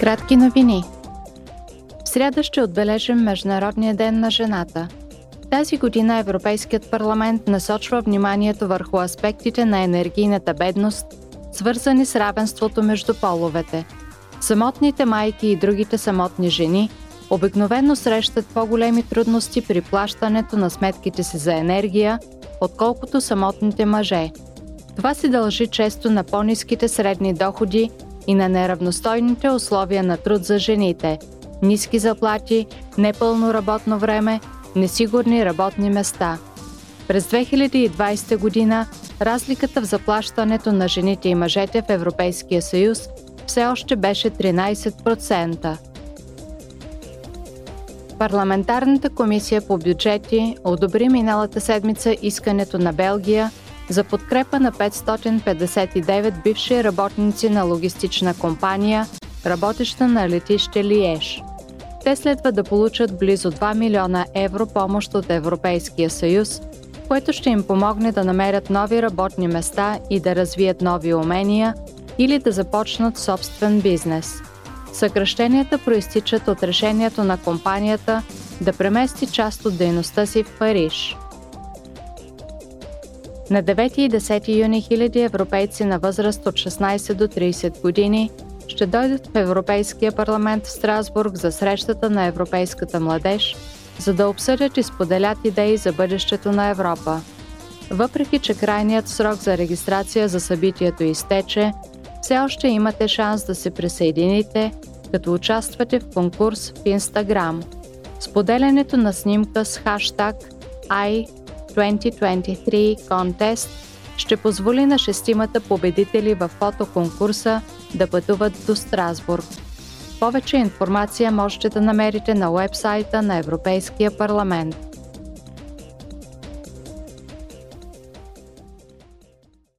Кратки новини. В сряда ще отбележим Международния ден на жената. Тази година Европейският парламент насочва вниманието върху аспектите на енергийната бедност, свързани с равенството между половете. Самотните майки и другите самотни жени обикновено срещат по-големи трудности при плащането на сметките си за енергия, отколкото самотните мъже. Това се дължи често на по-низките средни доходи и на неравностойните условия на труд за жените, ниски заплати, непълно работно време, несигурни работни места. През 2020 година разликата в заплащането на жените и мъжете в Европейския съюз все още беше 13%. Парламентарната комисия по бюджети одобри миналата седмица искането на Белгия – за подкрепа на 559 бивши работници на логистична компания, работеща на летище Лиеж. Те следва да получат близо 2 милиона евро помощ от Европейския съюз, което ще им помогне да намерят нови работни места и да развият нови умения или да започнат собствен бизнес. Съкръщенията проистичат от решението на компанията да премести част от дейността си в Париж – на 9 и 10 юни хиляди европейци на възраст от 16 до 30 години ще дойдат в Европейския парламент в Страсбург за срещата на европейската младеж, за да обсъдят и споделят идеи за бъдещето на Европа. Въпреки, че крайният срок за регистрация за събитието изтече, все още имате шанс да се присъедините, като участвате в конкурс в Инстаграм. Споделянето на снимка с хаштаг i 2023 Contest ще позволи на шестимата победители в фотоконкурса да пътуват до Страсбург. Повече информация можете да намерите на уебсайта на Европейския парламент.